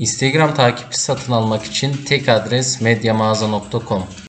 Instagram takipçi satın almak için tek adres medyamağaza.com